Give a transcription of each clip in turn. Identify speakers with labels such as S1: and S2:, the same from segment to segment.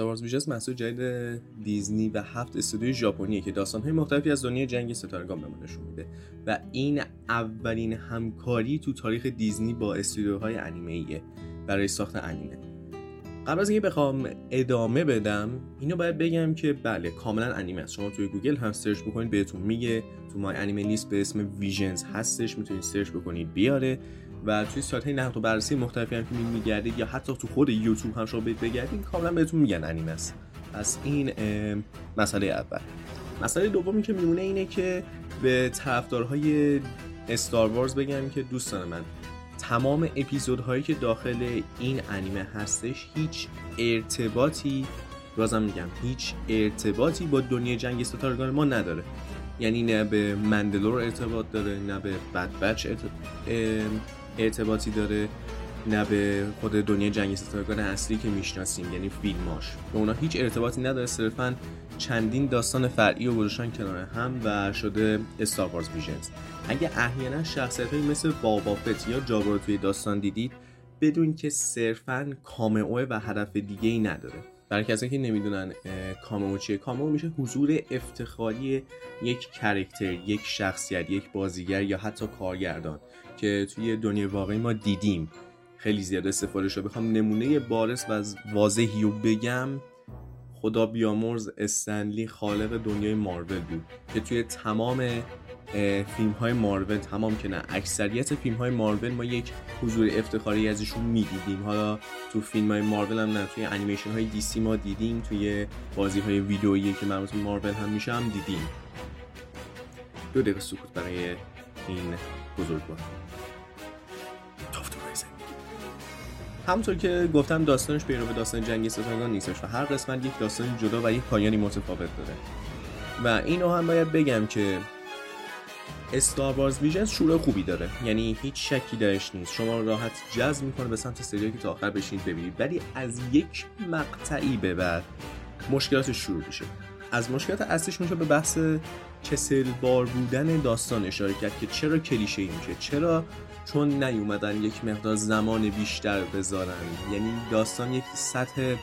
S1: Star Visions محصول جدید دیزنی و هفت استودیوی ژاپنیه که داستانهای مختلفی از دنیای جنگ ستارگان به ما نشون میده. و این اولین همکاری تو تاریخ دیزنی با استودیوهای انیمه برای ساخت انیمه. قبل از اینکه بخوام ادامه بدم اینو باید بگم که بله کاملا انیمه است. شما توی گوگل هم سرچ بکنید بهتون میگه. تو MyAnimeList به اسم Visions هستش. می‌تونید سرچ بکنید بیاره. و توی سایت های نقد و بررسی مختلفی هم که میگردید یا حتی تو خود یوتیوب هم شما بگردید کاملا بهتون میگن انیمه است پس این مسئله اول. مسئله دومی که میمونه اینه که به طرفدارهای استار وارز بگم که دوستان من تمام اپیزودهایی که داخل این انیمه هستش هیچ ارتباطی بازم میگم هیچ ارتباطی با دنیای جنگ ستارگان ما نداره. یعنی نه به مندلور ارتباط داره نه به بد بچ ارتباطی داره نه به خود دنیای جنگ ستارگان اصلی که می‌شناسیم یعنی فیلماش به اونا هیچ ارتباطی نداره صرفا چندین داستان فرعی و گذاشتن کنار هم و شده استار وارز ویژنز اگه احیانا شخصیت مثل بابا فت یا جاوا توی داستان دیدید بدون که صرفا کامئو و هدف دیگه ای نداره. برای کسایی که نمی‌دونن کامئو چیه کامئو میشه حضور افتخاری یک کرکتر یک شخصیت یک بازیگر یا حتی کارگردان. که توی دنیای واقعی ما دیدیم. خیلی زیاد استفاده شده. بخوام نمونه بارس و واضحی رو بگم. خدا بیامرز استنلی خالق دنیای مارول بود که توی تمام فیلم های مارول تمام که نه اکثریت فیلم های مارول ما یک حضور افتخاری ازشون می‌دیدیم. حالا تو فیلم های مارول هم نه توی انیمیشن های دیسی ما دیدیم توی بازی های ویدئویی که مربوط مارول هم میشه هم دیدیم. دو دقیقه سکوت برای این بزرگوار همونطور که گفتم داستانش پیرو به داستان جنگ ستارگان نیستش و هر قسمت یک داستان جدا و یک پایانی متفاوت داره. و اینو هم باید بگم که استار وارز ویژنز شروع خوبی داره. یعنی هیچ شکی درش نیست. شما راحت جذب می‌کنه به سمت سریالی که تا آخر بشینید ببینید. ولی از یک مقطعی به بعد مشکلاتش شروع میشه. از مشکلات اصلیش میشه به بحث کسل بار بودن داستان اشاره کرد که چرا کلیشه میشه. چرا؟ چون نیومدن یک مقدار زمان بیشتر بذارن. یعنی داستان یک سطح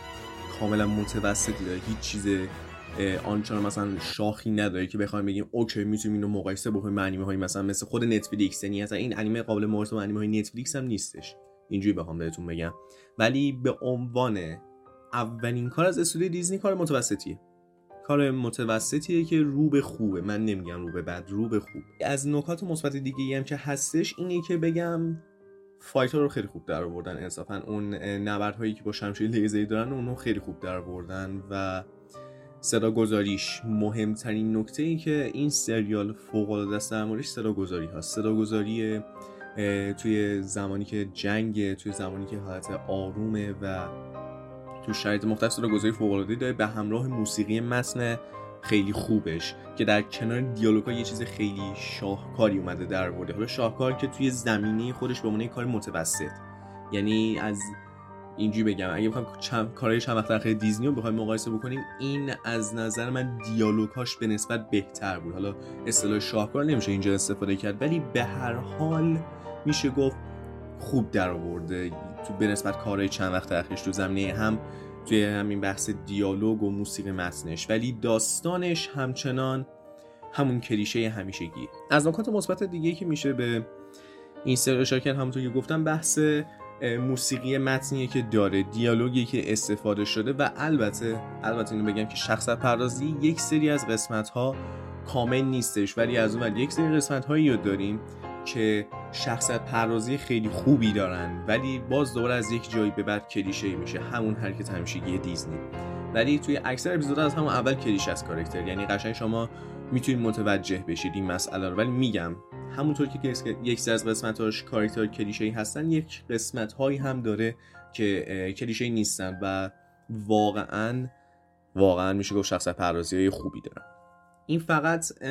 S1: کاملا متوسطی داره. هیچ چیز آنچنان مثلا شاخی نداره که بخوایم بگیم اوکی می‌تونیم اینو مقایسه بکنیم انیمه های مثلا مثل خود نتفلیکس. یعنی مثلا این انیمه قابل مقایسه با انیمه های نتفلیکس هم نیستش. اینجوری بخوام بهتون بگم. ولی به عنوان اولین کار از استودیو دیزنی کار متوسطیه. کار متوسطیه که رو به خوبه. من نمیگم رو به بد رو به خوب. از نکات مثبت دیگه هم که هستش اینه که بگم فایتر رو خیلی خوب در آوردن انصافا. اون نبردهایی که با شمشیر لیزری دارن اونو خیلی خوب در آوردن و صدا گذاریش مهمترین نکته ای که این سریال فوق العاده است در موردش صدا گذاری هست صدا گذاری توی زمانی که جنگ توی زمانی که حالت آرومه و تو شرایط مختلف صدا گذاری فوق العاده داره به همراه موسیقی متن خیلی خوبش که در کنار دیالوگا یه چیز خیلی شاهکاری اومده در برده حالا شاهکار که توی زمینه خودش به عنوان کار متوسط. یعنی از اینجوری بگم اگه بخوام چند کارهای چند وقت اخیر دیزنی رو بخوایم مقایسه بکنیم این از نظر من دیالوگاش به نسبت بهتر بود. حالا اصطلاح شاهکار نمیشه اینجا استفاده کرد ولی به هر حال میشه گفت خوب در آورده تو به نسبت کارهای چند وقت اخیرش تو زمینه هم توی همین بحث دیالوگ و موسیقی متنش. ولی داستانش همچنان همون کلیشه همیشگی. از نکات مثبت دیگه که میشه به این سر اشاره کرد همونطور که گفتم بحث موسیقی متنیه که داره دیالوگی که استفاده شده و البته البته اینو بگم که شخصت پردازی یک سری از قسمت ها کامل نیستش. ولی از اون یک سری قسمت هایی رو داریم که شخصت پردازی خیلی خوبی دارن ولی باز دوباره از یک جایی به بعد کلیشه میشه. همون حرکت همیشگی دیزنی. ولی توی اکثر اپیزودها از همون اول کلیشه از کارکتر یعنی قشنگ شما می‌تونید متوجه بشید این مسئله رو. ولی میگم همونطور که یک سری از قسمتاش کاراکتر کلیشه هستن یک قسمت هایی هم داره که کلیشه نیستن و واقعا واقعا میشه گفت شخص پردازی خوبی دارن. این فقط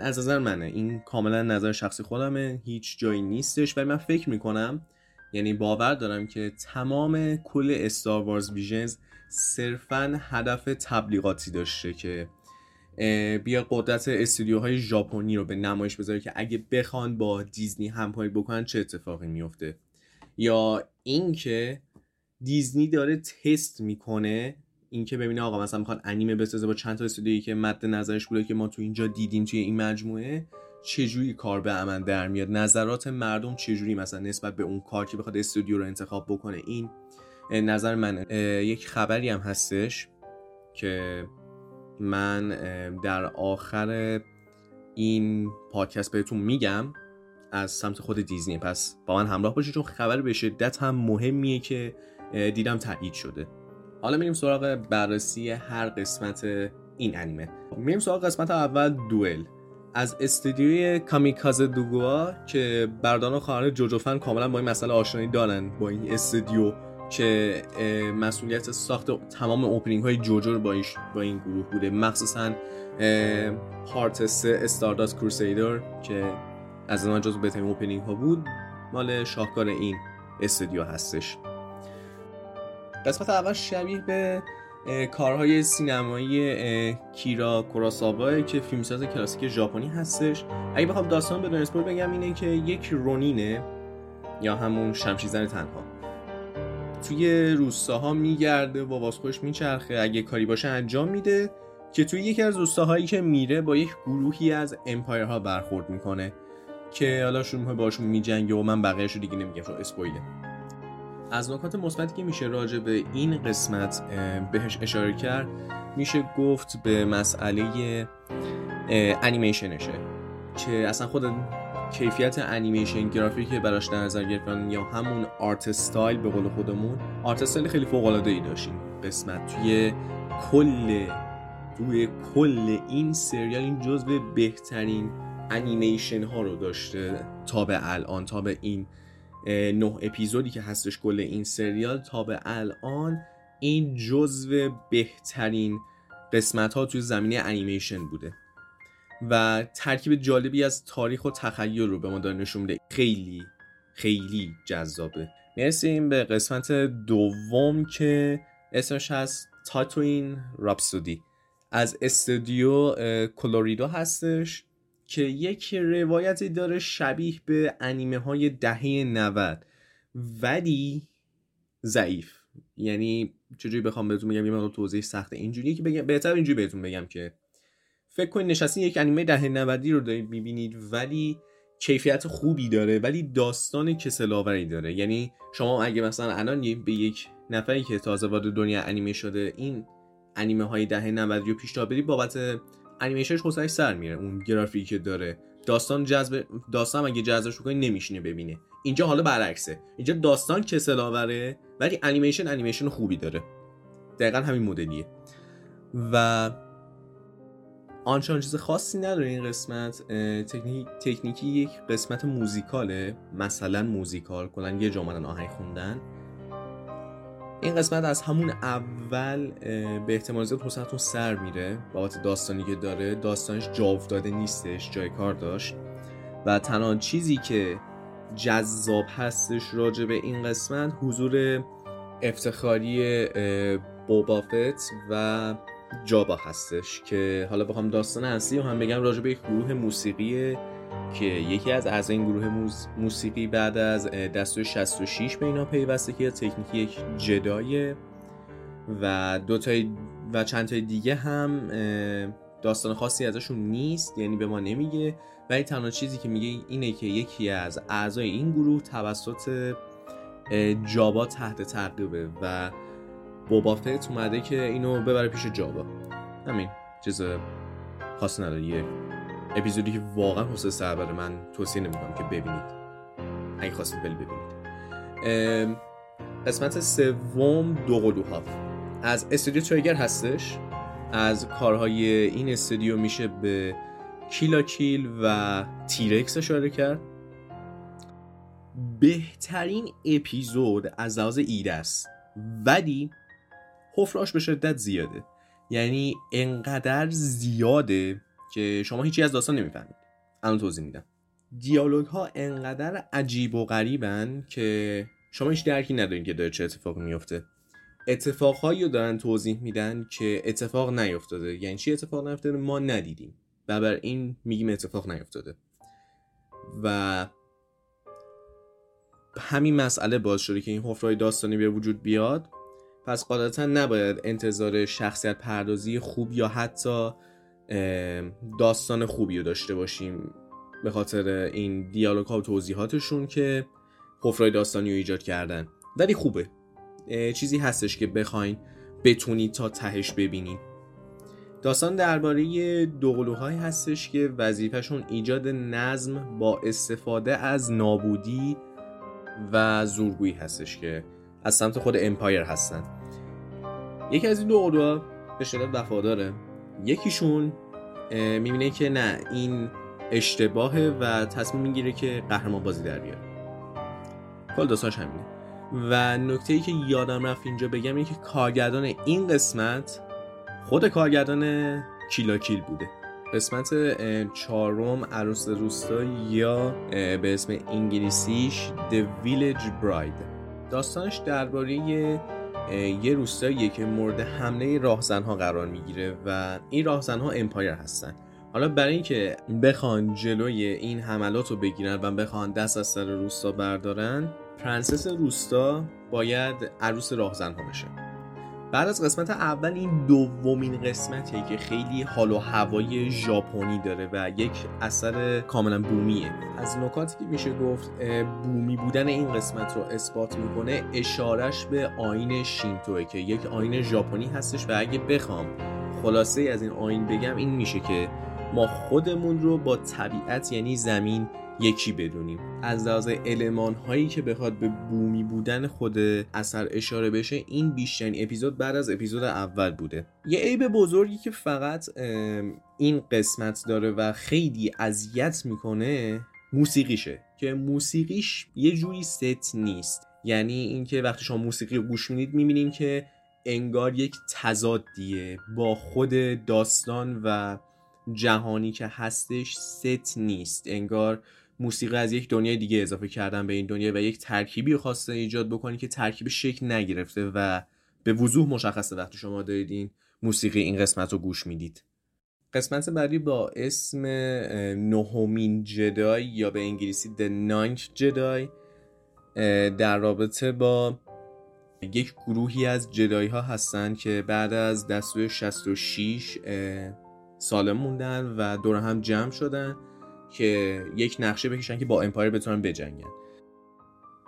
S1: از نظر منه. این کاملا نظر شخصی خودمه. هیچ جایی نیستش. ولی من فکر می‌کنم یعنی باور دارم که تمام کل استار وارز ویژنز صرفا هدف تبلیغاتی داشته که بیا قدرت استودیوهای ژاپنی رو به نمایش بذاره که اگه بخوان با دیزنی همکاری بکنن چه اتفاقی میفته یا اینکه دیزنی داره تست می‌کنه اینکه ببینه آقا مثلا می‌خواد انیمه بسازه با چند تا استودیویی که مد نظرش بوده که ما تو اینجا دیدیم توی این مجموعه چجوری کار به عمل در میاد؟ نظرات مردم چجوری مثلا نسبت به اون کار که بخواد استودیو رو انتخاب بکنه؟ این نظر من یک خبری هم هستش که من در آخر این پادکست بهتون میگم از سمت خود دیزنی. پس با من همراه باشید چون خبر به شدت هم مهمیه که دیدم تایید شده. حالا میریم سراغ بررسی هر قسمت این انیمه. میریم سراغ قسمت اول دوئل. از استودیوی کامیکازه دوگوا که بردان و خواهر جوجوفن کاملا با این مسئله آشنایی دارن با این استودیو که مسئولیت ساخت تمام اوپنینگ های جوجو رو با, با این گروه بوده. مخصوصا پارت 3 استارداست کروسیدر که از من جزو بهترین اوپنینگ ها بود. مال شاهکار این استودیو هستش. قسمت اول شبیه به کارهای سینمایی کیرا کوراساوا که فیلمساز کلاسیک ژاپنی هستش. اگه بخوام داستان به اسپورت بگم اینه که یک رونینه یا همون شمشیزن تنها. توی روستاها میگرده و واس خوش میچرخه. اگه کاری باشه انجام میده که توی یکی از روستاهایی که میره با یک گروهی از Empire ها برخورد می‌کنه که حالا شروع باشون میجنگه و من بقیهش رو دیگه نمیگم چون spoil ه. از نکات مثبتی که میشه راجع به این قسمت بهش اشاره کرد میشه گفت به مسئله انیمیشنشه که اصلا خود کیفیت انیمیشن گرافیک که براش در نظر گرفتن یا همون art style به قول خودمون art style خیلی فوق العاده ای داشتیم. قسمت توی کل روی کل این سریال این جزو بهترین انیمیشن ها رو داشته تا به الان تا به این نه اپیزودی که هستش کل این سریال تا به الان این جزو بهترین قسمت ها توی زمینه انیمیشن بوده. و ترکیب جالبی از تاریخ و تخیل رو به ما داره نشون میده. خیلی خیلی جذابه. می‌رسیم به قسمت دوم که اسمش هست تاتوین راپسودی از استودیو کلوریدو هستش. که یک روایتی داره شبیه به انیمه های دهه 90 ولی ضعیف. یعنی چجوری بخوام بهتون بگم؟ یه مقدار توضیح سخته. اینجوریه که بگم بهتر اینجوری بهتون بگم که فکر کنید نشستین یک انیمه دهه 90 رو دارید می‌بینید ولی کیفیت خوبی داره ولی داستان کسل داره. یعنی شما اگه مثلا الان به یک نفری که تازه وارد دنیا انیمه شده این انیمه های دهه 90 رو پیشنهاد بدی بابت انیمیشنش حوصله‌اش سر میره اون گرافیکی که داره. داستان جذب داستان اگه جذبش بکنی نمیشینه ببینه. اینجا حالا برعکسه. اینجا داستان کسل آوره ولی انیمیشن انیمیشن خوبی داره. دقیقا همین مدلیه. و آنچنان چیز خاصی نداره این قسمت تکنیکی یک قسمت موزیکاله. مثلا موزیکال. کنن یه جامعه آهنگ خوندن. این قسمت از همون اول به احتمال زیاد حسنتون سر میره. بابت داستانی که داره. داستانش جا افتاده نیستش جای کار داشت. و تنها چیزی که جذاب هستش راجع به این قسمت حضور افتخاری بوبافت و جابا هستش که حالا بخوام داستان اصلی رو هم بگم راجع به یک گروه موسیقی که یکی از اعضای این گروه موسیقی بعد از دستور 66 به اینا پیوسته که تکنیکی یک جدایه و دو تای و چند تای دیگه هم داستان خاصی ازشون نیست یعنی به ما نمیگه. ولی تنها چیزی که میگه اینه که یکی از اعضای این گروه توسط جابا تحت تعقیبه و بوبا فت اومده که اینو ببره پیش جابا همین. چیز خاصی نداره. اپیزودی که واقعا حوصله سر بره من توصیه نمی‌کنم که ببینید. اگه خواستید ولی ببینید. قسمت سوم دو قلوها از استودیو تریگر هستش. از کارهای این استودیو میشه به کیلا کیل و تیرکس اشاره کرد. بهترین اپیزود از لحاظ ایده است. ولی حفراش به شدت زیاده. یعنی انقدر زیاده که شما هیچی از داستان نمی‌فهمید. الان توضیح میدم. دیالوگ ها انقدر عجیب و غریبن که شما هیچ درکی ندارین که داره چه اتفاقی میفته اتفاقهایی رو دارن توضیح میدن که اتفاق نیفتاده. یعنی چی اتفاق نیفتاده؟ ما ندیدیم. و بر این میگیم اتفاق نیفتاده. و همین مسئله باز شده که این حفرهای داستانی به وجود بیاد. پس قاعدتا نباید انتظار شخصیت پردازی خوب یا حتی داستان خوبی رو داشته باشیم به خاطر این دیالوگ ها و توضیحاتشون که حفرای داستانی رو ایجاد کردن. ولی خوبه. چیزی هستش که بخواین بتونید تا تهش ببینید داستان درباره دوقلوهایی هستش که وظیفهشون ایجاد نظم با استفاده از نابودی و زورگویی هستش که از سمت خود امپایر هستن. یکی از این دوقلوها به شدت وفاداره. یکیشون می‌بینه که نه این اشتباهه و تصمیم می‌گیره که قهرمان بازی در بیاره. کل داستانش همینه. و نکته ای که یادم رفت اینجا بگم اینه که کارگردان این قسمت خود کارگردان کیلاکیل بوده. قسمت چهارم عروس روستا یا به اسم انگلیسیش The Village Bride. داستانش درباره یه روستاییه که مورد حمله راهزنها قرار می‌گیره و این راهزنها Empire هستن. حالا برای اینکه بخوان جلوی این حملات رو بگیرن و بخوان دست از سر روستا بردارن پرنسس روستا باید عروس راهزنها بشه. بعد از قسمت اول این دومین قسمتیه که خیلی حال و هوای ژاپنی داره و یک اثر کاملا بومیه. از نکاتی که میشه گفت بومی بودن این قسمت رو اثبات می‌کنه اشارش به آین شینتوه که یک آین ژاپنی هستش و اگه بخوام خلاصه از این آین بگم این میشه که ما خودمون رو با طبیعت یعنی زمین یکی بدونیم. از لحاظ علمان هایی که بخواد به بومی بودن خود اثر اشاره بشه این بیشترین اپیزود بعد از اپیزود اول بوده. یه عیب بزرگی که فقط این قسمت داره و خیلی اذیت می‌کنه موسیقیشه. که موسیقیش یه جوری ست نیست. یعنی اینکه وقتی شما موسیقی رو گوش می‌دید می‌بینیم که انگار یک تضادیه با خود داستان و جهانی که هستش ست نیست. انگار موسیقی از یک دنیای دیگه اضافه کردن به این دنیا و یک ترکیبی خواسته ایجاد بکنی که ترکیب شکل نگرفته و به وضوح مشخصه وقتی شما دارید این موسیقی این قسمت رو گوش می‌دید. قسمت بعدی با اسم نهمین جدای یا به انگلیسی The Ninth جدای در رابطه با یک گروهی از جدایی ها هستن که بعد از دستور 66 سالم موندن و دور هم جمع شدن. که یک نقشه بکشن که با امپایر بتونن بجنگن.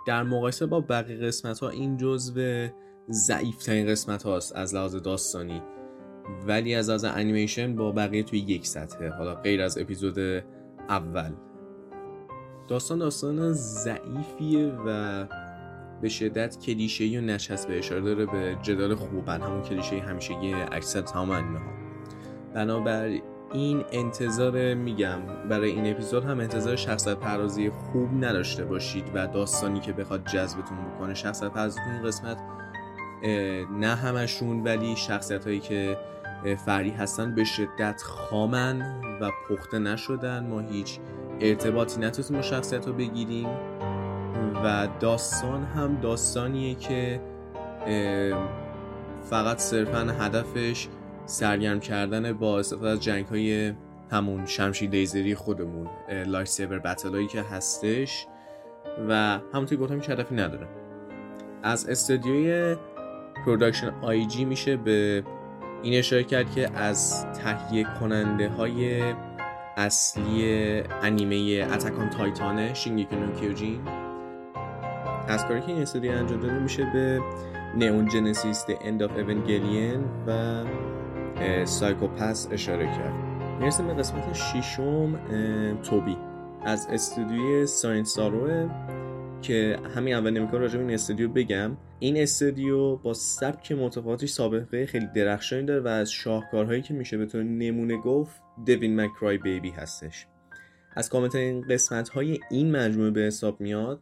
S1: در مقایسه با بقیه قسمت ها این جزو ضعیفترین قسمت هاست از لحاظ داستانی. ولی از لحاظ انیمیشن با بقیه توی یک سطحه حالا غیر از اپیزود اول. داستان داستان ضعیفیه و به شدت کلیشه و نچسبه اشاره داره به جدال خوبن. همون کلیشه همیشگی اکثر تمام انیمه ها بنابر این انتظار میگم. برای این اپیزود هم انتظار شخصیت پرازی خوب نداشته باشید و داستانی که بخواد جذبتون بکنه. شخصیت پرازی این قسمت نه همشون ولی شخصیت هایی که فری هستن به شدت خامن و پخته نشدن. ما هیچ ارتباطی نتونستیم با شخصیت رو بگیریم. و داستان هم داستانیه که فقط صرفا هدفش سرگرم کردن با استفاده از جنگ های همون شمشیر لیزری خودمون lightsaber battle هایی که هستش و همونطور گفتم هیچ هدفی نداره. از استودیوی Production I.G میشه به این اشاره کرد که از تهیه کننده های اصلی انیمه Attack on Titan ه Shingeki no Kyojin از کاری که این استودیو انجام داده میشه به نیون جنسیس The End of و سایکوپس اشاره کرد. می‌رسیم به قسمت ششم توبی. از استودیوی ساروه که همین اول نمیکن راجع به این استودیو بگم. این استودیو با سبک متفاوتش سابقه خیلی درخشانی داره و از شاهکارهایی که میشه به نمونه گفت دوین مکرای بیبی هستش. از کامنترین قسمت های این مجموعه به حساب میاد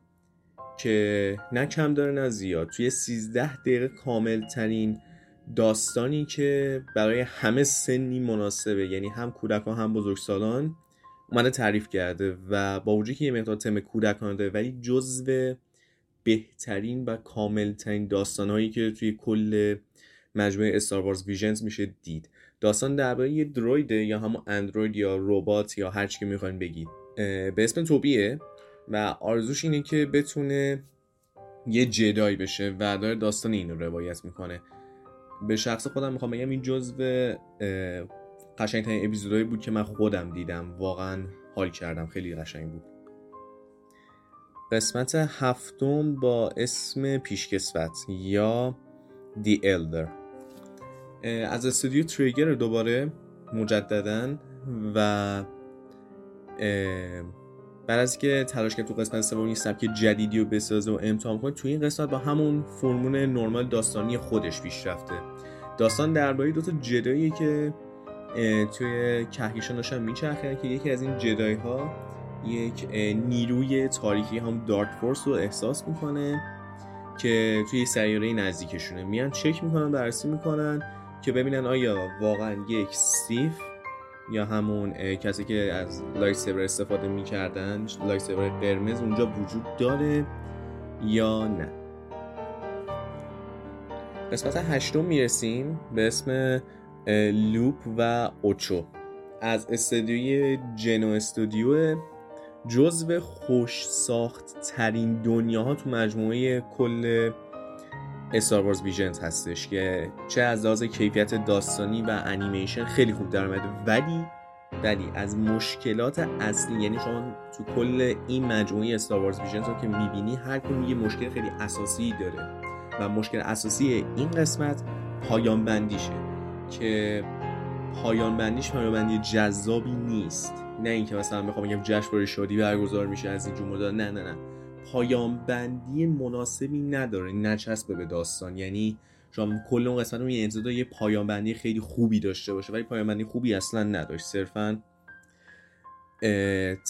S1: که نه کم داره نه زیاد. توی 13 دقیقه کامل ترین داستانی که برای همه سنی مناسبه یعنی هم کودکان هم بزرگسالان اومده تعریف کرده و با وجودی که یه مقدار تم کودکان داره ولی جزو بهترین و کاملترین داستانهایی که توی کل مجموعه استار وارز ویژنز میشه دید. داستان درباره یه درویده یا همون اندروید یا ربات یا هر چی که می‌خواین بگید. به اسم توبیه و آرزوش اینه که بتونه یه جدای بشه و داره داستان این رو روایت می‌کنه. به شخص خودم می‌خوام بگم این جزو قشنگترین اپیزودهایی بود که من خودم دیدم. واقعا حال کردم. خیلی قشنگ بود. قسمت هفتم با اسم پیشکسوت یا The Elder. از استودیو تریگر دوباره مجددا و بعد از که تلاش کرد تو قسمت سوم این سبک جدیدی رو بسازه و امتحان کنه تو این قسمت با همون فرمون نرمال داستانی خودش پیش رفته داستان درباره دو تا جدایی که توی کهکشان داشتن میچرخن که یکی از این جدای ها یک نیروی تاریکی هم دارک فورس رو احساس می‌کنه که توی سیاره نزدیکشونه. میان چک می‌کنن بررسی می‌کنن که ببینن آیا واقعا یک Sith یا همون کسی که از lightsaber استفاده می‌کردن lightsaber قرمز اونجا وجود داره یا نه؟ قسمت هشتم می‌رسیم به اسم Lop و Ochō. از استودیوی Geno Studio جزو خوش ساخت ترین دنیاها تو مجموعه کل استار وارز ویژنز هستش که چه از لحاظ کیفیت داستانی و انیمیشن خیلی خوب در ولی ولی از مشکلات اصلی یعنی شما تو کل این مجموعه استار وارز ویژنز رو که می‌بینی هر کدوم یه مشکل خیلی اساسی داره. و مشکل اساسی این قسمت پایان بندیشه که پایان بندیش پایان بندی جذابی نیست. نه اینکه مثلا بخوام بگم جشنواره شادی برگزار میشه از این جمله نه نه نه. پایان بندی مناسبی نداره. نچسبه به داستان. یعنی شما کل اون قسمت اون انتظار یه پایان بندی خیلی خوبی داشته باشه ولی پایان بندی خوبی اصلا نداشت. صرفا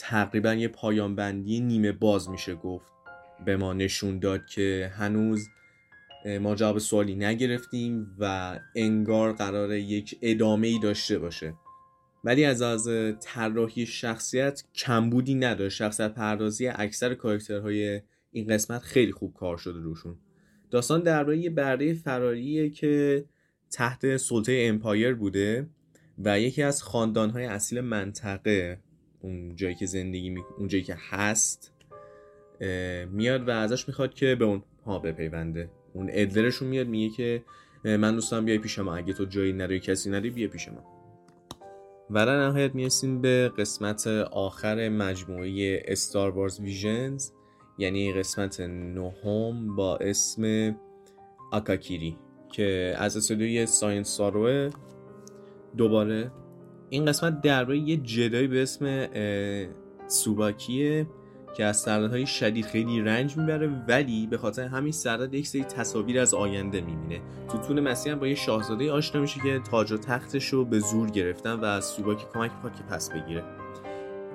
S1: تقریبا یه پایان بندی نیمه باز میشه گفت. به ما نشون داد که هنوز ما جواب سوالی نگرفتیم و انگار قرار یک ادامه ای داشته باشه. ولی از از طراحی شخصیت کمبودی نداره شخصیت پردازی اکثر کاراکترهای این قسمت خیلی خوب کار شده روشون. داستان درباره یه برده فراریه که تحت سلطه امپایر بوده و یکی از خاندانهای اصیل منطقه اون جایی که زندگی می... اون جایی که هست میاد و ازش می‌خواد که به اون ها بپیونده. اون ادلرشون میاد میگه که من دوستم بیای پیش ما. اگه تو جایی نداری کسی نداری بیا پیش ما. و در نهایت می‌رسیم به قسمت آخر مجموعه استار وارز ویژنز یعنی قسمت نهم با اسم آکاکیری که از استودیوی ساینس ساروه دوباره این قسمت درباره یه جدایی به اسم سوباکیه. که از سردادهای شدید خیلی رنج می‌بره ولی به خاطر همین سرداد یک سری تصاویر از آینده می‌بینه. تو طول مسیر با یه شاهزاده آشنا میشه که تاج و تختش رو به زور گرفتن و از سوباکی کمک می‌خواد که پس بگیره.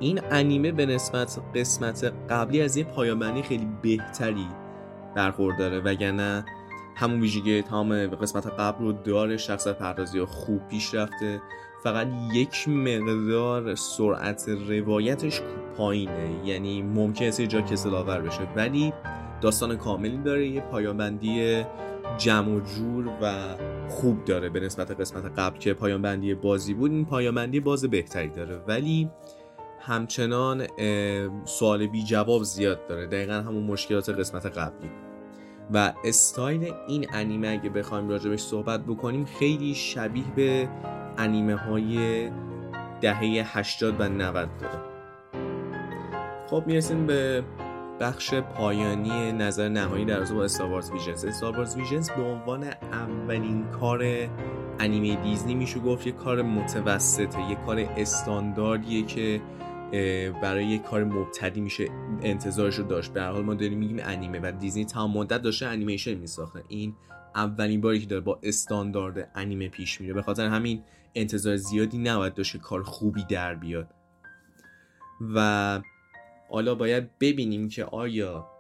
S1: این انیمه به نسبت قسمت قبلی از یه پایامنی خیلی بهتری برخورداره وگرنه همون ویژگی تمام قسمت قبل رو داره شخصیت پردازی خوب پیش رفته. فقط یک مقدار سرعت روایتش پایینه. یعنی ممکن است یه جا کسلاور بشه. ولی داستان کاملی داره. یه پایانبندی جمع و جور و خوب داره. به نسبت قسمت قبل که پایانبندی بازی بود این پایانبندی باز بهتری داره. ولی همچنان سوال بی جواب زیاد داره. دقیقا همون مشکلات قسمت قبلی. و استایل این انیمه اگه بخوایم راجبش صحبت بکنیم خیلی شبیه به انیمه های دهه 80 و 90 داره. خب می‌رسیم به بخش پایانی نظر نهایی در با استاروارز ویژنز استاروارز ویژنز به عنوان اولین کار انیمه دیزنی میشه گفت یه کار متوسطه یه کار استانداردیه که برای یه کار مبتدی میشه انتظارش رو داشت. به حال ما داریم میگیم انیمه و دیزنی تمام مدت داشته انیمیشن میساخته. این اولین باری که داره با استاندارد انیمه پیش میره. به خاطر همین انتظار زیادی نباید داشت کار خوبی در بیاد. و حالا باید ببینیم که آیا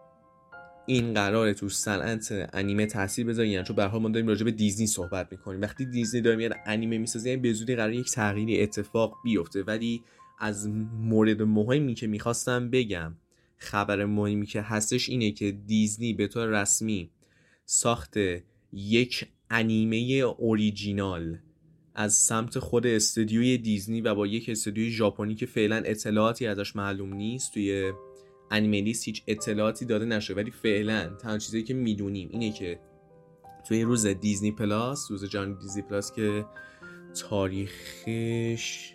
S1: این قراره تو صنعت انیمه تاثیر بذاره یعنی چون به حال ما داریم راجع به دیزنی صحبت می‌کنیم. وقتی دیزنی داره میاد انیمه می‌سازه یعنی به زودی قرار یک تغییری اتفاق بیفته. ولی از مورد مهمی که می‌خواستم بگم خبر مهمی که هستش اینه که دیزنی به طور رسمی ساخت یک انیمه اوریجینال. از سمت خود استودیوی دیزنی و با یک استودیوی ژاپنی که فعلا اطلاعاتی ازش معلوم نیست توی AnimeList هیچ اطلاعاتی داده نشده. ولی فعلا تنها چیزی که می‌دونیم اینه که توی روز Disney Plus روز جان Disney Plus که تاریخش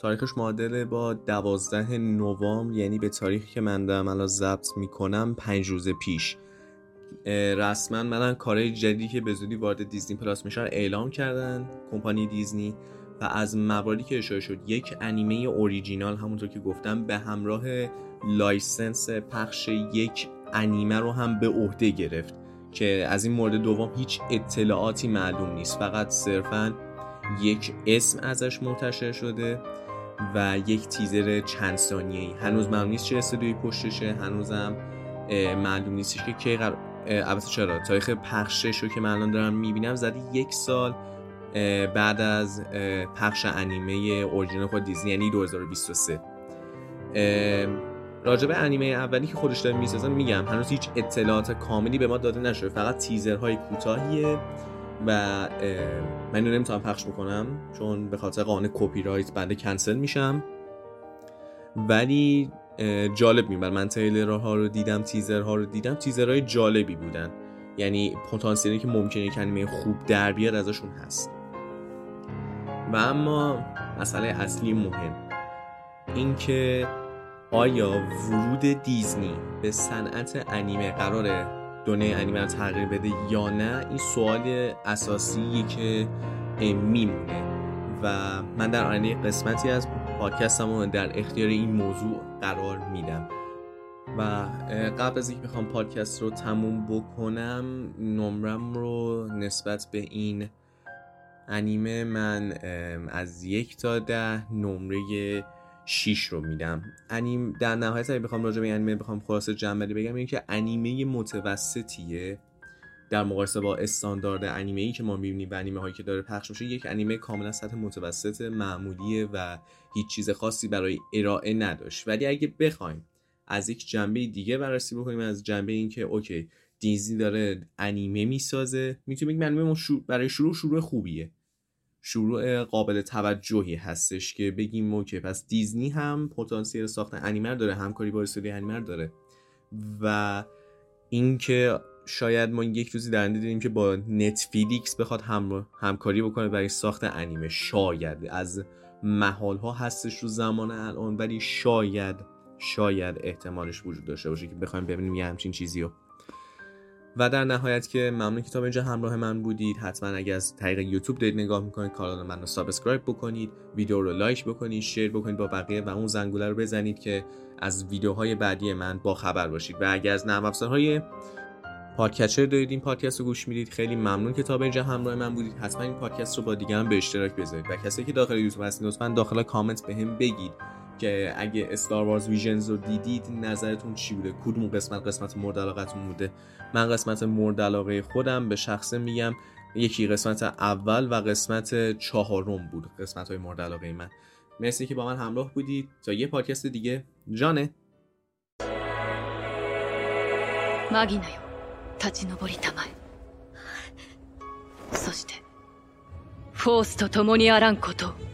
S1: تاریخش معادله با دوازده نوامبر یعنی به تاریخی که من دارم الان ضبط می‌کنم پنج روز پیش. رسما منم کارهای جدیدی که به زودی وارد دیزنی پلاس میشن اعلام کردن کمپانی دیزنی و از مواردی که اشاره شد یک انیمه اوریجینال همونطور که گفتم به همراه license پخش یک انیمه رو هم به عهده گرفت که از این مورد دوم هیچ اطلاعاتی معلوم نیست. فقط صرفا یک اسم ازش منتشر شده و یک تیزر چند ثانیه‌ای. هنوز معلوم نیست چه استودیوی پشتشه هنوزم معلوم نیستش که کی قرار البته چرا؟ تاریخ پخشش رو که من الان دارم می‌بینم زده یک سال بعد از پخش انیمه اورجینال خود دیزنی یعنی 2023 راجبه انیمه اولی که خودش داره می‌سازن میگم هنوز هیچ اطلاعات کاملی به ما داده نشده فقط تیزرهای کوتاهیه و من نمی‌تونم پخش بکنم چون به خاطر قانون کپی رایت بنده کنسل میشم. ولی جالب میبر. من ها رو دیدم تیزرها رو دیدم. تیزرهای جالبی بودن. یعنی پتانسیلی که ممکنه که انیمه خوب در بیاد ازشون هست. و اما مسئله اصلی مهم. اینکه آیا ورود دیزنی به صنعت انیمه قرار دنیای انیمه رو تغییر بده یا نه این سوال اساسیه که میمونه. و من در آینده قسمتی از پادکستم رو در اختیار این موضوع قرار میدم. و قبل از اینکه بخوام پادکست رو تموم بکنم نمرم رو نسبت به این انیمه من از یک تا ده نمره 6 رو میدم. انیم در نهایت اگه بخوام راجع به انیمه بخوام خلاصه جمعی بگم این که انیمه متوسطیه. در مقایسه با استاندارد انیمه ای که ما می‌بینیم و انیمه که داره پخش میشه یک انیمه کاملا سطح متوسط معمولیه و هیچ چیز خاصی برای ارائه نداشت. ولی اگه بخوایم از یک جنبه دیگه بررسی بکنیم از جنبه اینکه okay دیزنی داره انیمه می‌سازه می‌تونیم بگیم انیمه برای شروع شروع خوبیه. شروع قابل توجهی هستش که بگیم okay پس دیزنی هم پتانسیل ساخت انیمه داره همکاری با استودیو انیمه داره. و اینکه شاید ما یک روزی در دیدیم که با نتفلیکس بخواد هم همکاری بکنه برای ساخت انیمه. شاید. از محال ها هستش رو زمان الان ولی شاید شاید احتمالش وجود داشته باشه که بخوایم ببینیم یه همچین چیزی رو. و در نهایت که ممنون که تا اینجا همراه من بودید. حتما اگر از طریق یوتیوب دارید نگاه می‌کنید کانال من رو subscribe بکنید ویدیو رو like بکنید share بکنید با بقیه و اون زنگوله رو بزنید که از ویدیوهای بعدی من با خبر باشید. و اگر از نرم افزارهای podcatcher دارید این پادکست رو گوش می‌دید. خیلی ممنون که تا به اینجا همراه من بودید. حتما این پادکست رو با دیگران به اشتراک بذارید. و کسی که داخل یوتیوب هستید لطفا داخل کامنت بهم بگید که اگه Star Wars Visions رو دیدید نظرتون چی بوده؟ کدوم قسمت قسمت مورد علاقتون بوده؟ من قسمت مورد علاقه خودم به شخصه میگم. یکی قسمت اول و قسمت چهارم بود قسمت های مورد علاقه من. مرسی که با من همراه بودید. تا یه پادکست دیگه. جانه. 立ち上りたまえ。そしてフォースと共にあらんことを。